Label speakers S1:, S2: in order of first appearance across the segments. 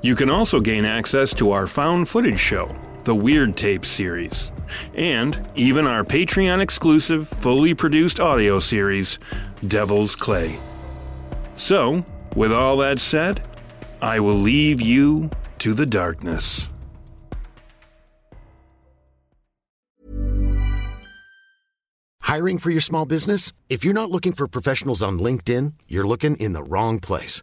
S1: You can also gain access to our found footage show, the Weird Tape series, and even our Patreon exclusive, fully produced audio series, Devil's Clay. So, with all that said, I will leave you to the darkness.
S2: Hiring for your small business? If you're not looking for professionals on LinkedIn, you're looking in the wrong place.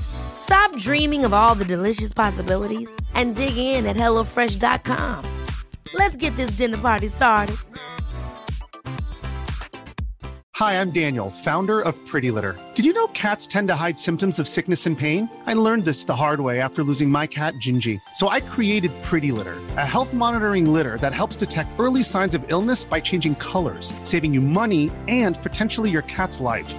S3: Stop dreaming of all the delicious possibilities and dig in at HelloFresh.com. Let's get this dinner party started.
S4: Hi, I'm Daniel, founder of Pretty Litter. Did you know cats tend to hide symptoms of sickness and pain? I learned this the hard way after losing my cat, Gingy. So I created Pretty Litter, a health monitoring litter that helps detect early signs of illness by changing colors, saving you money and potentially your cat's life.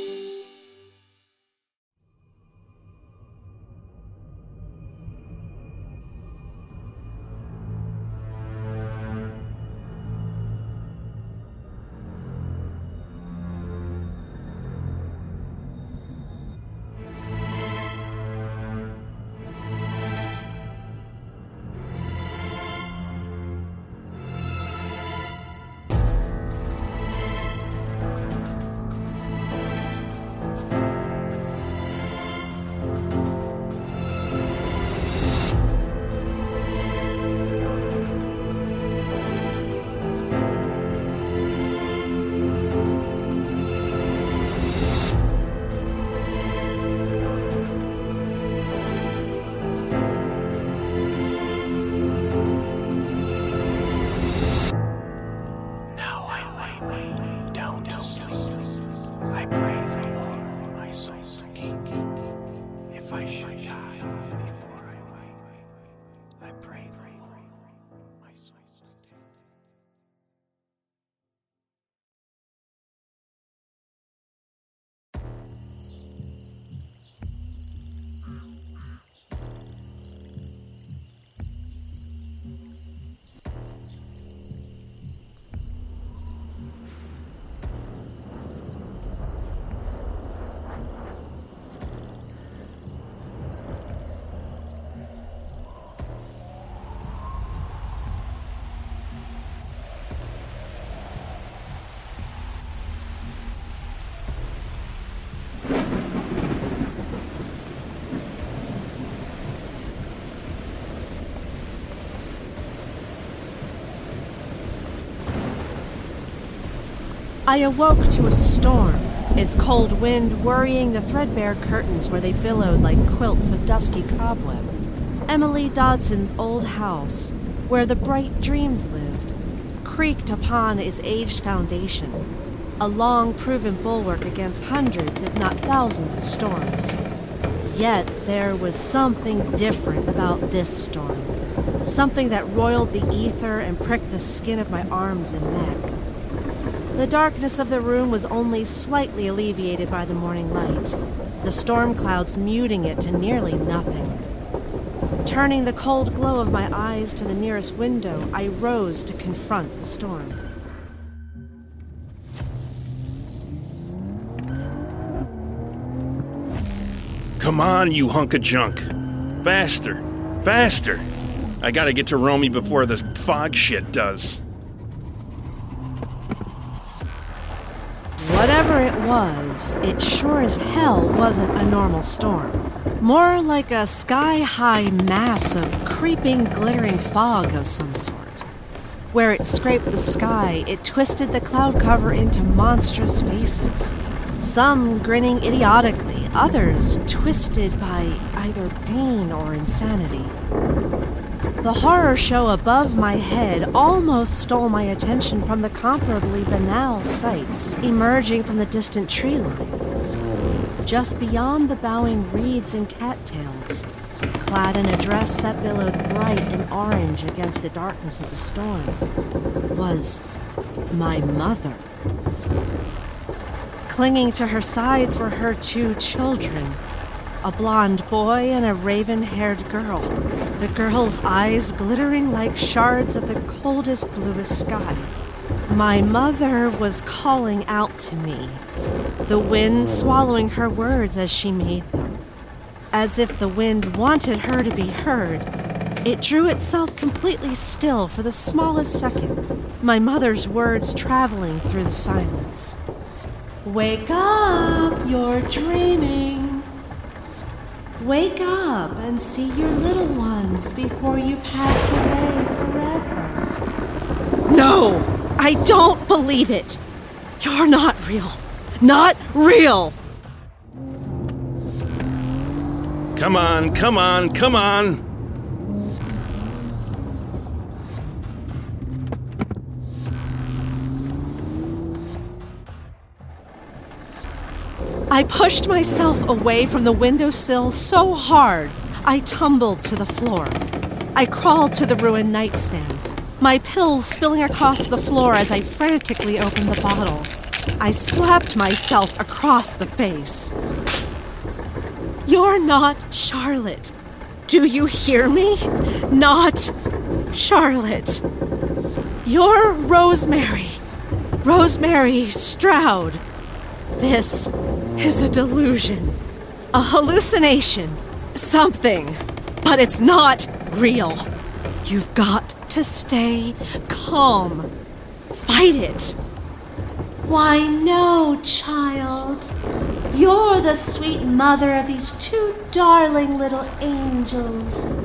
S5: I awoke to a storm, its cold wind worrying the threadbare curtains where they billowed like quilts of dusky cobweb. Emily Dodson's old house, where the bright dreams lived, creaked upon its aged foundation, a long proven bulwark against hundreds, if not thousands, of storms. Yet there was something different about this storm. Something that roiled the ether and pricked the skin of my arms and neck. The darkness of the room was only slightly alleviated by the morning light, the storm clouds muting it to nearly nothing. Turning the cold glow of my eyes to the nearest window, I rose to confront the storm.
S1: Come on, you hunk of junk. Faster. Faster. I gotta get to Romy before this fog shit does.
S5: Whatever it was, it sure as hell wasn't a normal storm. More like a sky high mass of creeping, glittering fog of some sort. Where it scraped the sky, it twisted the cloud cover into monstrous faces. Some grinning idiotically, others twisted by either pain or insanity. The horror show above my head almost stole my attention from the comparably banal sights emerging from the distant tree line. Just beyond the bowing reeds and cattails, clad in a dress that billowed bright and orange against the darkness of the storm, was my mother. Clinging to her sides were her two children a blonde boy and a raven haired girl, the girl's eyes glittering like shards of the coldest, bluest sky. My mother was calling out to me, the wind swallowing her words as she made them. As if the wind wanted her to be heard, it drew itself completely still for the smallest second, my mother's words traveling through the silence. Wake up, you're dreaming. Wake up and see your little ones before you pass away forever. No, I don't believe it. You're not real. Not real.
S1: Come on, come on, come on.
S5: I pushed myself away from the windowsill so hard I tumbled to the floor. I crawled to the ruined nightstand, my pills spilling across the floor as I frantically opened the bottle. I slapped myself across the face. You're not Charlotte. Do you hear me? Not Charlotte. You're Rosemary. Rosemary Stroud. This is a delusion, a hallucination, something, but it's not real. You've got to stay calm. Fight it. Why, no, child. You're the sweet mother of these two darling little angels.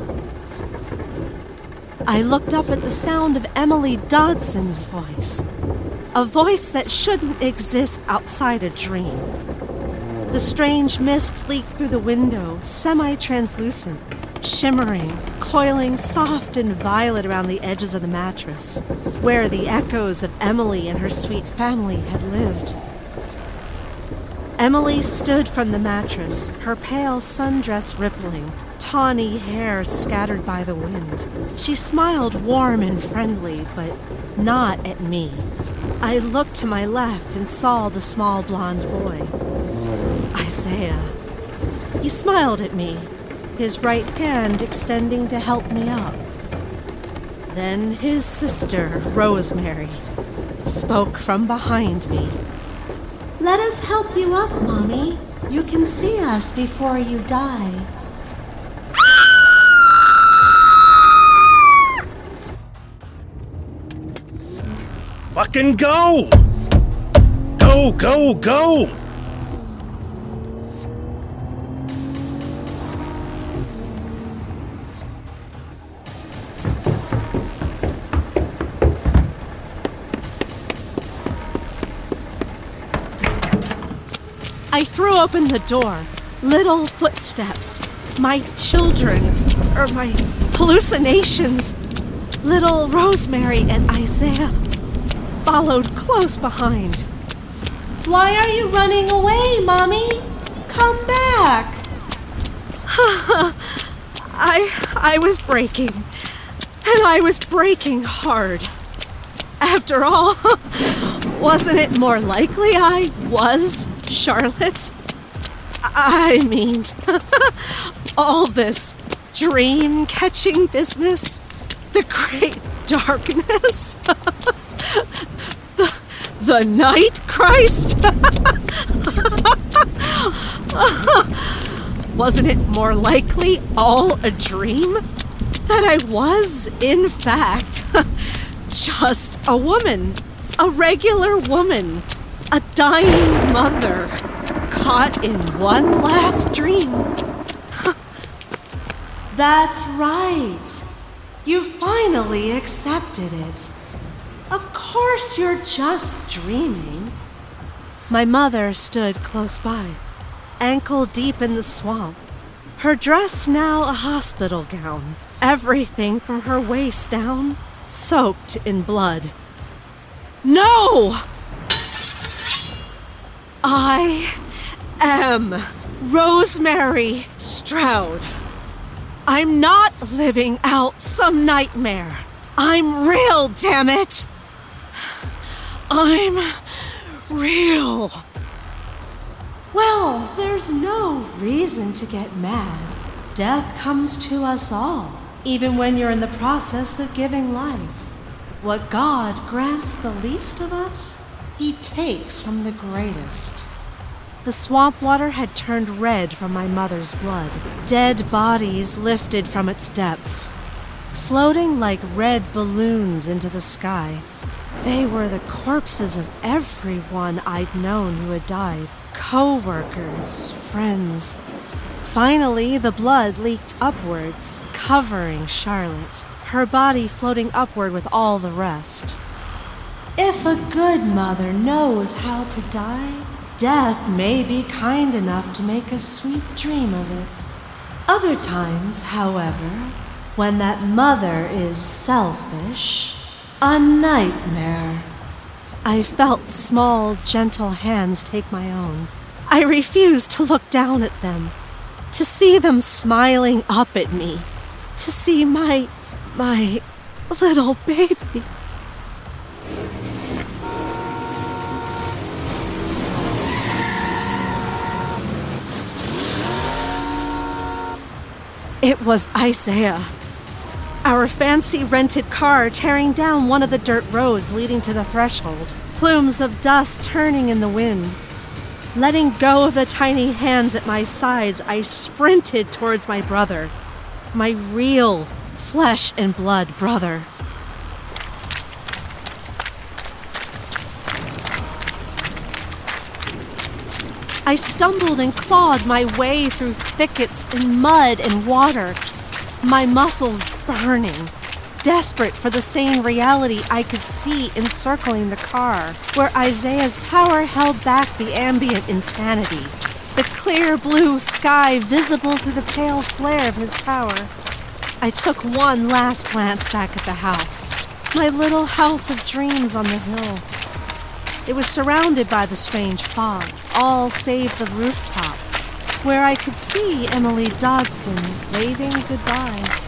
S5: I looked up at the sound of Emily Dodson's voice, a voice that shouldn't exist outside a dream. The strange mist leaked through the window, semi translucent, shimmering, coiling soft and violet around the edges of the mattress, where the echoes of Emily and her sweet family had lived. Emily stood from the mattress, her pale sundress rippling, tawny hair scattered by the wind. She smiled warm and friendly, but not at me. I looked to my left and saw the small blonde boy. Isaiah. He smiled at me, his right hand extending to help me up. Then his sister, Rosemary, spoke from behind me. Let us help you up, Mommy. You can see us before you die.
S1: Fucking go! Go, go, go!
S5: Open the door. Little footsteps. My children, or my hallucinations. Little Rosemary and Isaiah followed close behind.
S6: Why are you running away, Mommy? Come back.
S5: I I was breaking. And I was breaking hard. After all, wasn't it more likely I was Charlotte? I mean, all this dream catching business, the great darkness, the, the night Christ. Wasn't it more likely all a dream? That I was, in fact, just a woman, a regular woman, a dying mother, caught in one last dream.
S6: That's right. You finally accepted it. Of course, you're just dreaming.
S5: My mother stood close by, ankle deep in the swamp, her dress now a hospital gown, everything from her waist down soaked in blood. No! I am Rosemary Stroud. I'm not living out some nightmare. I'm real, damn it! I'm real.
S6: Well, there's no reason to get mad. Death comes to us all, even when you're in the process of giving life. What God grants the least of us, He takes from the greatest.
S5: The swamp water had turned red from my mother's blood. Dead bodies lifted from its depths, floating like red balloons into the sky. They were the corpses of everyone I'd known who had died co workers, friends. Finally, the blood leaked upwards, covering Charlotte, her body floating upward with all the rest.
S6: If a good mother knows how to die, death may be kind enough to make a sweet dream of it. Other times, however, when that mother is selfish, a nightmare.
S5: I felt small, gentle hands take my own. I refused to look down at them, to see them smiling up at me, to see my. my little baby. It was Isaiah. Our fancy rented car tearing down one of the dirt roads leading to the threshold, plumes of dust turning in the wind. Letting go of the tiny hands at my sides, I sprinted towards my brother, my real flesh and blood brother. I stumbled and clawed my way through thickets and mud and water, my muscles burning, desperate for the same reality I could see encircling the car, where Isaiah's power held back the ambient insanity, the clear blue sky visible through the pale flare of his power. I took one last glance back at the house, my little house of dreams on the hill. It was surrounded by the strange fog, all save the rooftop, where I could see Emily Dodson waving goodbye.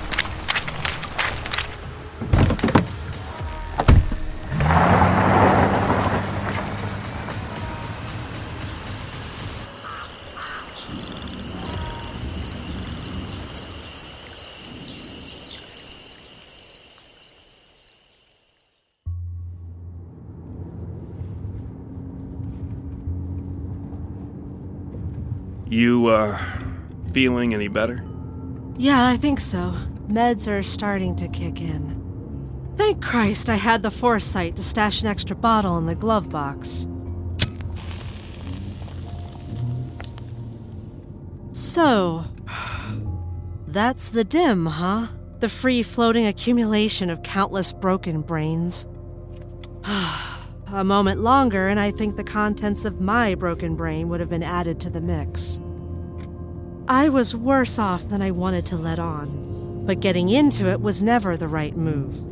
S1: Feeling any better?
S5: Yeah, I think so. Meds are starting to kick in. Thank Christ I had the foresight to stash an extra bottle in the glove box. So, that's the dim, huh? The free floating accumulation of countless broken brains. A moment longer, and I think the contents of my broken brain would have been added to the mix. I was worse off than I wanted to let on, but getting into it was never the right move.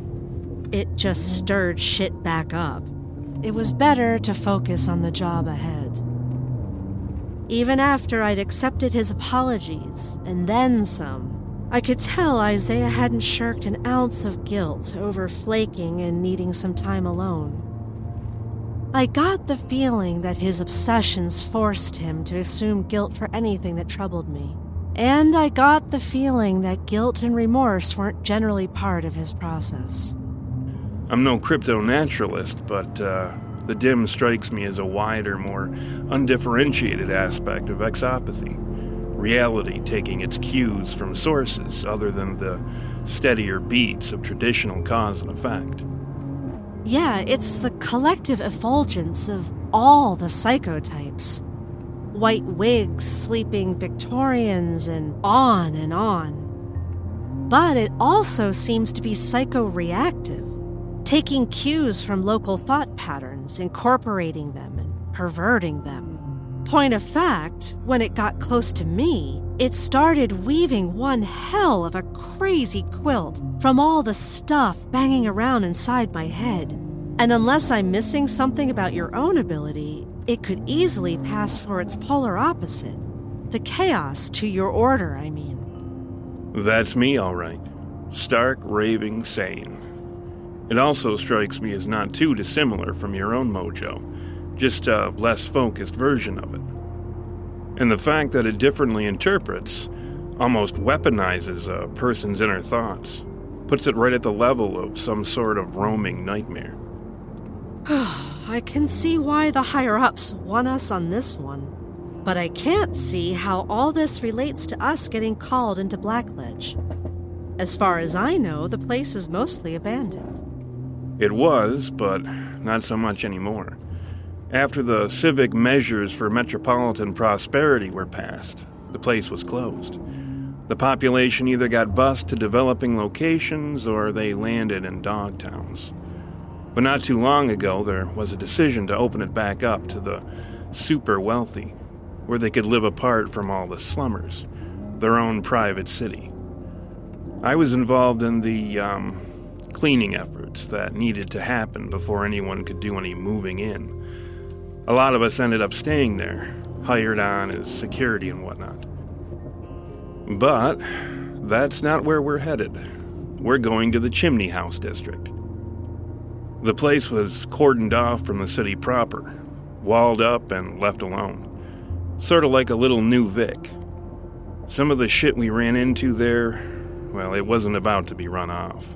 S5: It just stirred shit back up. It was better to focus on the job ahead. Even after I'd accepted his apologies, and then some, I could tell Isaiah hadn't shirked an ounce of guilt over flaking and needing some time alone. I got the feeling that his obsessions forced him to assume guilt for anything that troubled me. And I got the feeling that guilt and remorse weren't generally part of his process.
S1: I'm no crypto naturalist, but uh, the dim strikes me as a wider, more undifferentiated aspect of exopathy reality taking its cues from sources other than the steadier beats of traditional cause and effect.
S5: Yeah, it's the collective effulgence of all the psychotypes white wigs, sleeping Victorians, and on and on. But it also seems to be psychoreactive, taking cues from local thought patterns, incorporating them, and perverting them. Point of fact, when it got close to me, it started weaving one hell of a crazy quilt from all the stuff banging around inside my head. And unless I'm missing something about your own ability, it could easily pass for its polar opposite. The chaos to your order, I mean.
S1: That's me, all right. Stark, raving, sane. It also strikes me as not too dissimilar from your own mojo just a less focused version of it. And the fact that it differently interprets, almost weaponizes a person's inner thoughts, puts it right at the level of some sort of roaming nightmare.
S5: I can see why the higher ups want us on this one, but I can't see how all this relates to us getting called into Blackledge. As far as I know, the place is mostly abandoned.
S1: It was, but not so much anymore. After the civic measures for metropolitan prosperity were passed, the place was closed. The population either got bused to developing locations or they landed in dog towns. But not too long ago, there was a decision to open it back up to the super wealthy, where they could live apart from all the slummers, their own private city. I was involved in the um, cleaning efforts that needed to happen before anyone could do any moving in. A lot of us ended up staying there, hired on as security and whatnot. But that's not where we're headed. We're going to the Chimney House District. The place was cordoned off from the city proper, walled up and left alone. Sort of like a little new Vic. Some of the shit we ran into there, well, it wasn't about to be run off.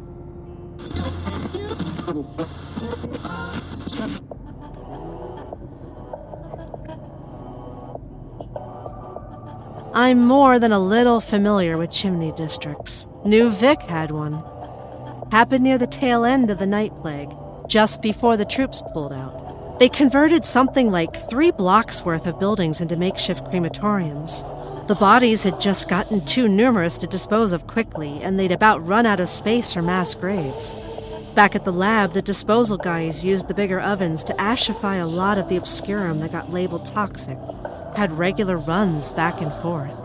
S5: I'm more than a little familiar with chimney districts. New Vic had one. Happened near the tail end of the night plague, just before the troops pulled out. They converted something like three blocks worth of buildings into makeshift crematoriums. The bodies had just gotten too numerous to dispose of quickly, and they'd about run out of space for mass graves. Back at the lab, the disposal guys used the bigger ovens to ashify a lot of the obscurum that got labeled toxic had regular runs back and forth.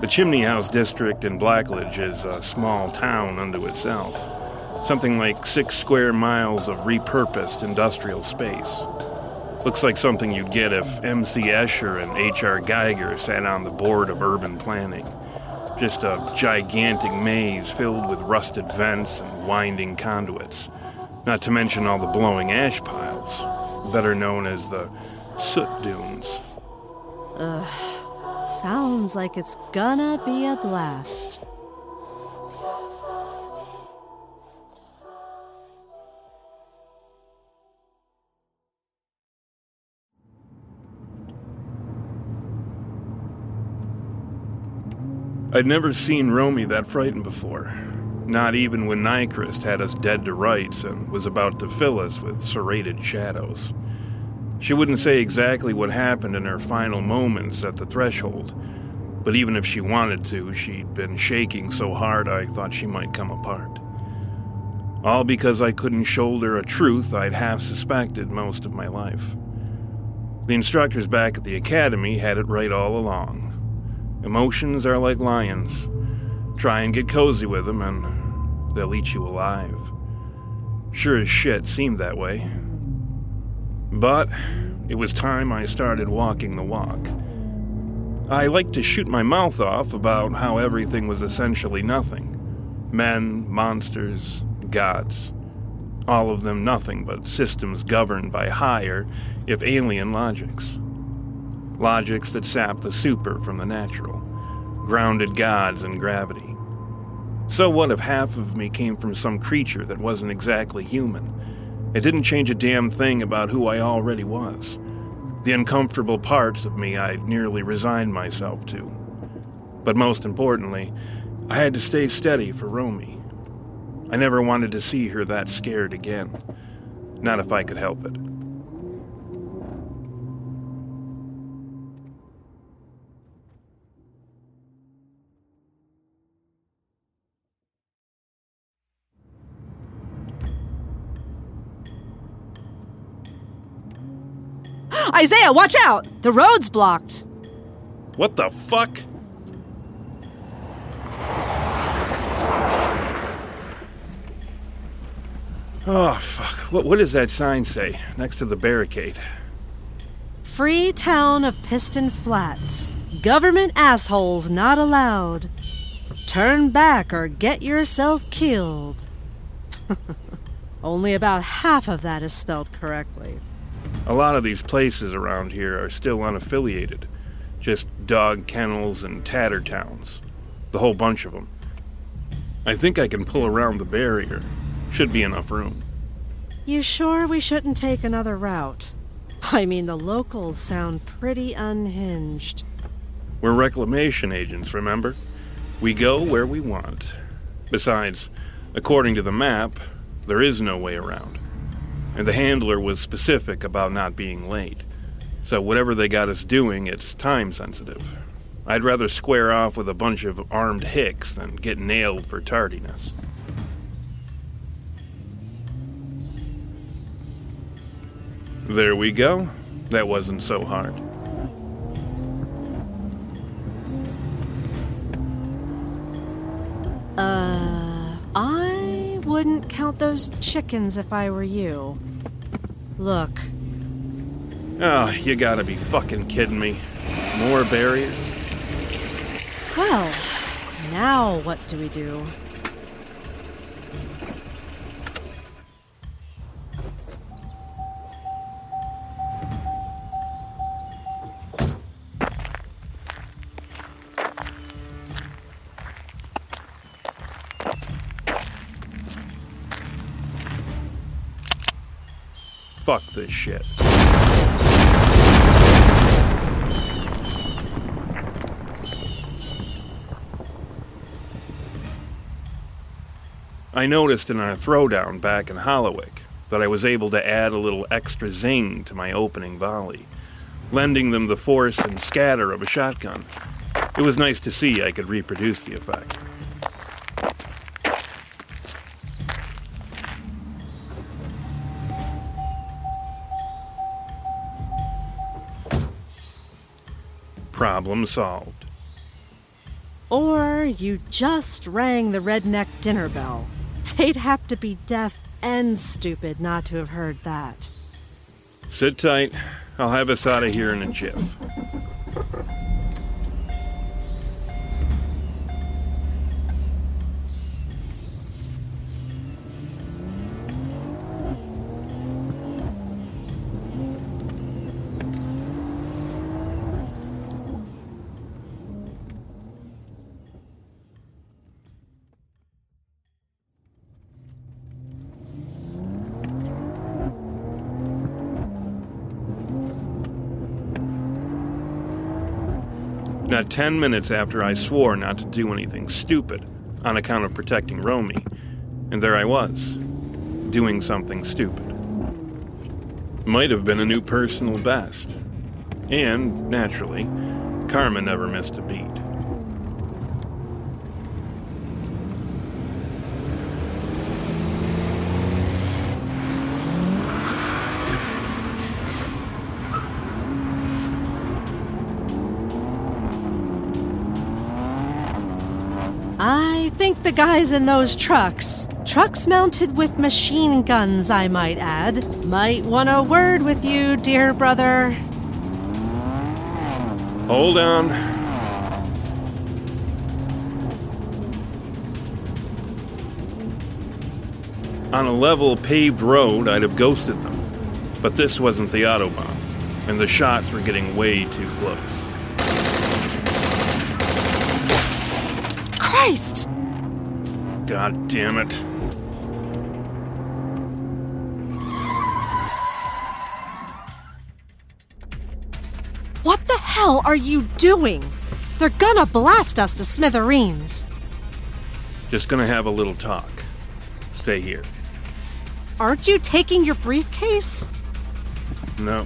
S1: The Chimney House district in Blackledge is a small town unto itself. Something like six square miles of repurposed industrial space. Looks like something you'd get if M.C. Escher and H.R. Giger sat on the board of urban planning. Just a gigantic maze filled with rusted vents and winding conduits. Not to mention all the blowing ash piles, better known as the soot dunes.
S5: Ugh. Sounds like it's gonna be a blast.
S1: I'd never seen Romy that frightened before. Not even when Nyquist had us dead to rights and was about to fill us with serrated shadows. She wouldn't say exactly what happened in her final moments at the threshold, but even if she wanted to, she'd been shaking so hard I thought she might come apart. All because I couldn't shoulder a truth I'd half suspected most of my life. The instructors back at the academy had it right all along. Emotions are like lions. Try and get cozy with them, and they'll eat you alive. Sure as shit seemed that way. But it was time I started walking the walk. I liked to shoot my mouth off about how everything was essentially nothing men, monsters, gods. All of them nothing but systems governed by higher, if alien logics. Logics that sap the super from the natural, grounded gods in gravity. So, what if half of me came from some creature that wasn't exactly human? It didn't change a damn thing about who I already was. The uncomfortable parts of me I'd nearly resigned myself to. But most importantly, I had to stay steady for Romy. I never wanted to see her that scared again. Not if I could help it.
S5: Isaiah, watch out! The road's blocked.
S1: What the fuck? Oh, fuck. What, what does that sign say next to the barricade?
S5: Free town of Piston Flats. Government assholes not allowed. Turn back or get yourself killed. Only about half of that is spelled correctly.
S1: A lot of these places around here are still unaffiliated. Just dog kennels and tatter towns. The whole bunch of them. I think I can pull around the barrier. Should be enough room.
S5: You sure we shouldn't take another route? I mean, the locals sound pretty unhinged.
S1: We're reclamation agents, remember? We go where we want. Besides, according to the map, there is no way around. And the handler was specific about not being late. So whatever they got us doing, it's time sensitive. I'd rather square off with a bunch of armed hicks than get nailed for tardiness. There we go. That wasn't so hard.
S5: Wouldn't count those chickens if I were you. Look.
S1: Oh, you gotta be fucking kidding me. More barriers?
S5: Well, now what do we do?
S1: Fuck this shit. I noticed in our throwdown back in Hollowick that I was able to add a little extra zing to my opening volley, lending them the force and scatter of a shotgun. It was nice to see I could reproduce the effect. Problem solved.
S5: Or you just rang the redneck dinner bell. They'd have to be deaf and stupid not to have heard that.
S1: Sit tight. I'll have us out of here in a jiff. Ten minutes after I swore not to do anything stupid on account of protecting Romy, and there I was, doing something stupid. Might have been a new personal best. And, naturally, Karma never missed a beat.
S5: Think the guys in those trucks, trucks mounted with machine guns, I might add, might want a word with you, dear brother.
S1: Hold on. On a level paved road, I'd have ghosted them. But this wasn't the Autobahn, and the shots were getting way too close.
S5: Christ!
S1: God damn it.
S5: What the hell are you doing? They're gonna blast us to smithereens.
S1: Just gonna have a little talk. Stay here.
S5: Aren't you taking your briefcase?
S1: No,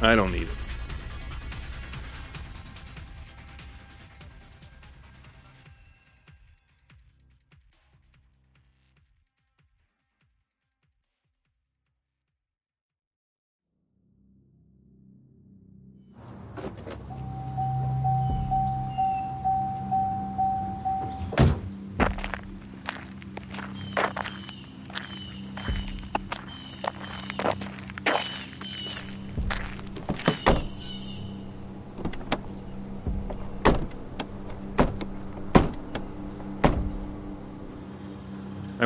S1: I don't need it.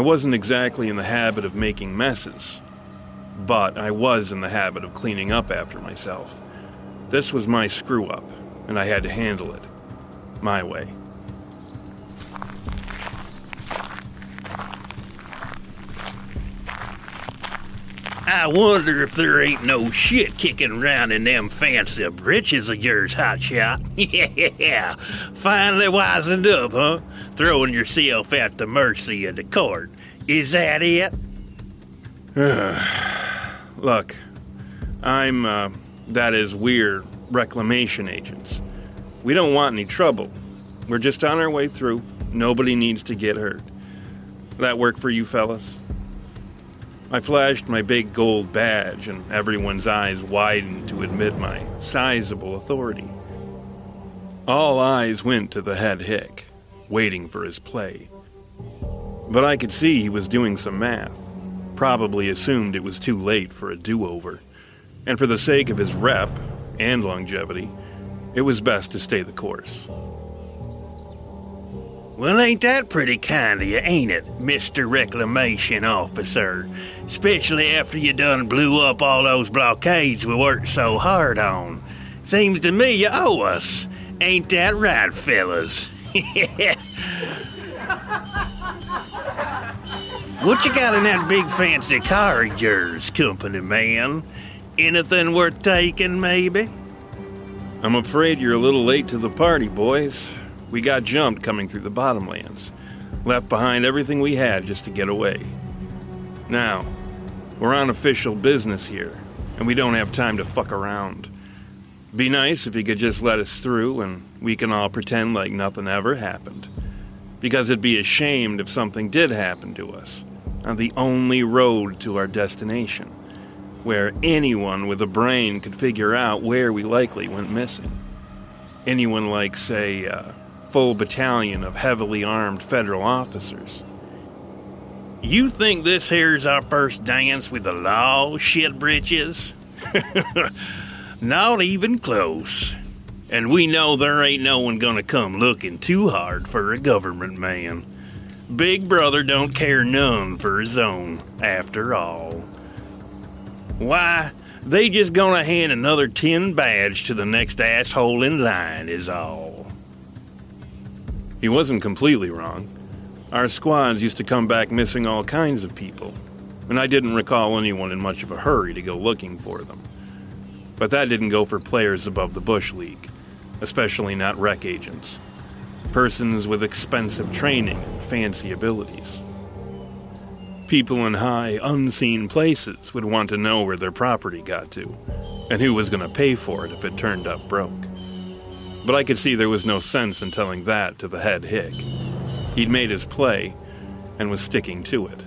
S1: Wasn't exactly in the habit of making messes, but I was in the habit of cleaning up after myself. This was my screw up, and I had to handle it my way.
S7: I wonder if there ain't no shit kicking around in them fancy britches of yours, hotshot. yeah, finally wisened up, huh? Throwing yourself at the mercy of the court. Is that it?
S1: Look, I'm, uh, that is, we're reclamation agents. We don't want any trouble. We're just on our way through. Nobody needs to get hurt. That work for you fellas? I flashed my big gold badge, and everyone's eyes widened to admit my sizable authority. All eyes went to the head hick, waiting for his play. But I could see he was doing some math, probably assumed it was too late for a do over, and for the sake of his rep and longevity, it was best to stay the course.
S7: Well, ain't that pretty kind of you, ain't it, Mr. Reclamation Officer? Especially after you done blew up all those blockades we worked so hard on. Seems to me you owe us. Ain't that right, fellas? what you got in that big fancy car of yours, company man? Anything worth taking, maybe?
S1: I'm afraid you're a little late to the party, boys. We got jumped coming through the bottomlands. Left behind everything we had just to get away. Now, we're on official business here, and we don't have time to fuck around. Be nice if you could just let us through and we can all pretend like nothing ever happened. Because it'd be ashamed if something did happen to us on the only road to our destination, where anyone with a brain could figure out where we likely went missing. Anyone like, say, a full battalion of heavily armed federal officers.
S7: You think this here's our first dance with the law, shit britches? Not even close. And we know there ain't no one gonna come looking too hard for a government man. Big Brother don't care none for his own, after all. Why, they just gonna hand another tin badge to the next asshole in line, is all.
S1: He wasn't completely wrong. Our squads used to come back missing all kinds of people, and I didn't recall anyone in much of a hurry to go looking for them. But that didn't go for players above the Bush League, especially not rec agents. Persons with expensive training and fancy abilities. People in high, unseen places would want to know where their property got to, and who was going to pay for it if it turned up broke. But I could see there was no sense in telling that to the head hick. He'd made his play and was sticking to it,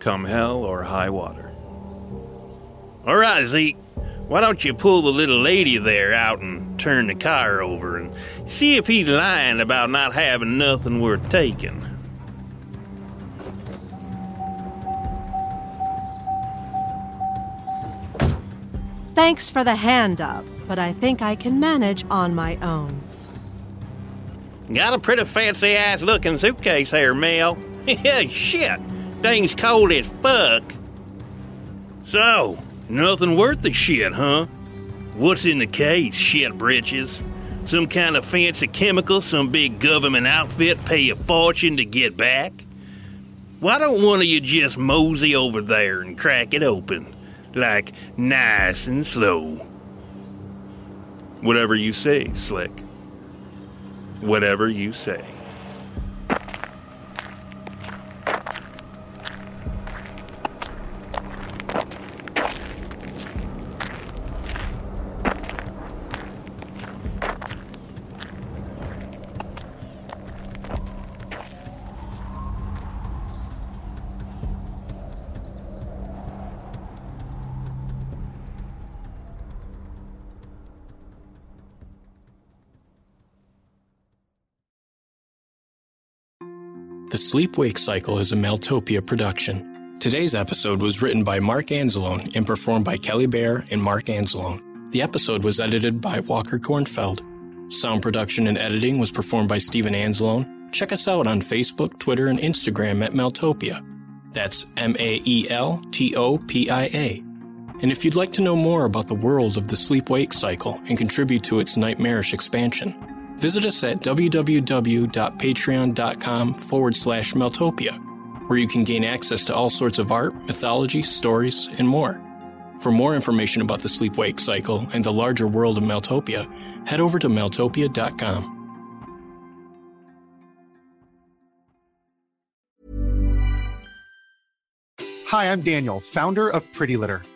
S1: come hell or high water.
S7: All right, Zeke. Why don't you pull the little lady there out and turn the car over and see if he's lying about not having nothing worth taking?
S5: Thanks for the hand up, but I think I can manage on my own.
S7: Got a pretty fancy ass looking suitcase here, Mel. Yeah, shit. Thing's cold as fuck. So, nothing worth the shit, huh? What's in the case, shit britches? Some kind of fancy chemical some big government outfit pay a fortune to get back? Why don't one of you just mosey over there and crack it open? Like nice and slow.
S1: Whatever you say, Slick. Whatever you say.
S8: The Sleep Wake Cycle is a Maeltopia production. Today's episode was written by Mark Anzalone and performed by Kelly Bair and Mark Anzalone. The episode was edited by Walker Kornfeld. Sound production and editing was performed by Steven Anzalone. Check us out on Facebook, Twitter, and Instagram at Maeltopia. That's M A E L T O P I A. And if you'd like to know more about the world of the sleep wake cycle and contribute to its nightmarish expansion, visit us at www.patreon.com forward slash Maeltopia, where you can gain access to all sorts of art, mythology, stories, and more. For more information about the sleep wake cycle and the larger world of Maeltopia, head over to maeltopia.com.
S4: Hi, I'm Daniel, founder of Pretty Litter.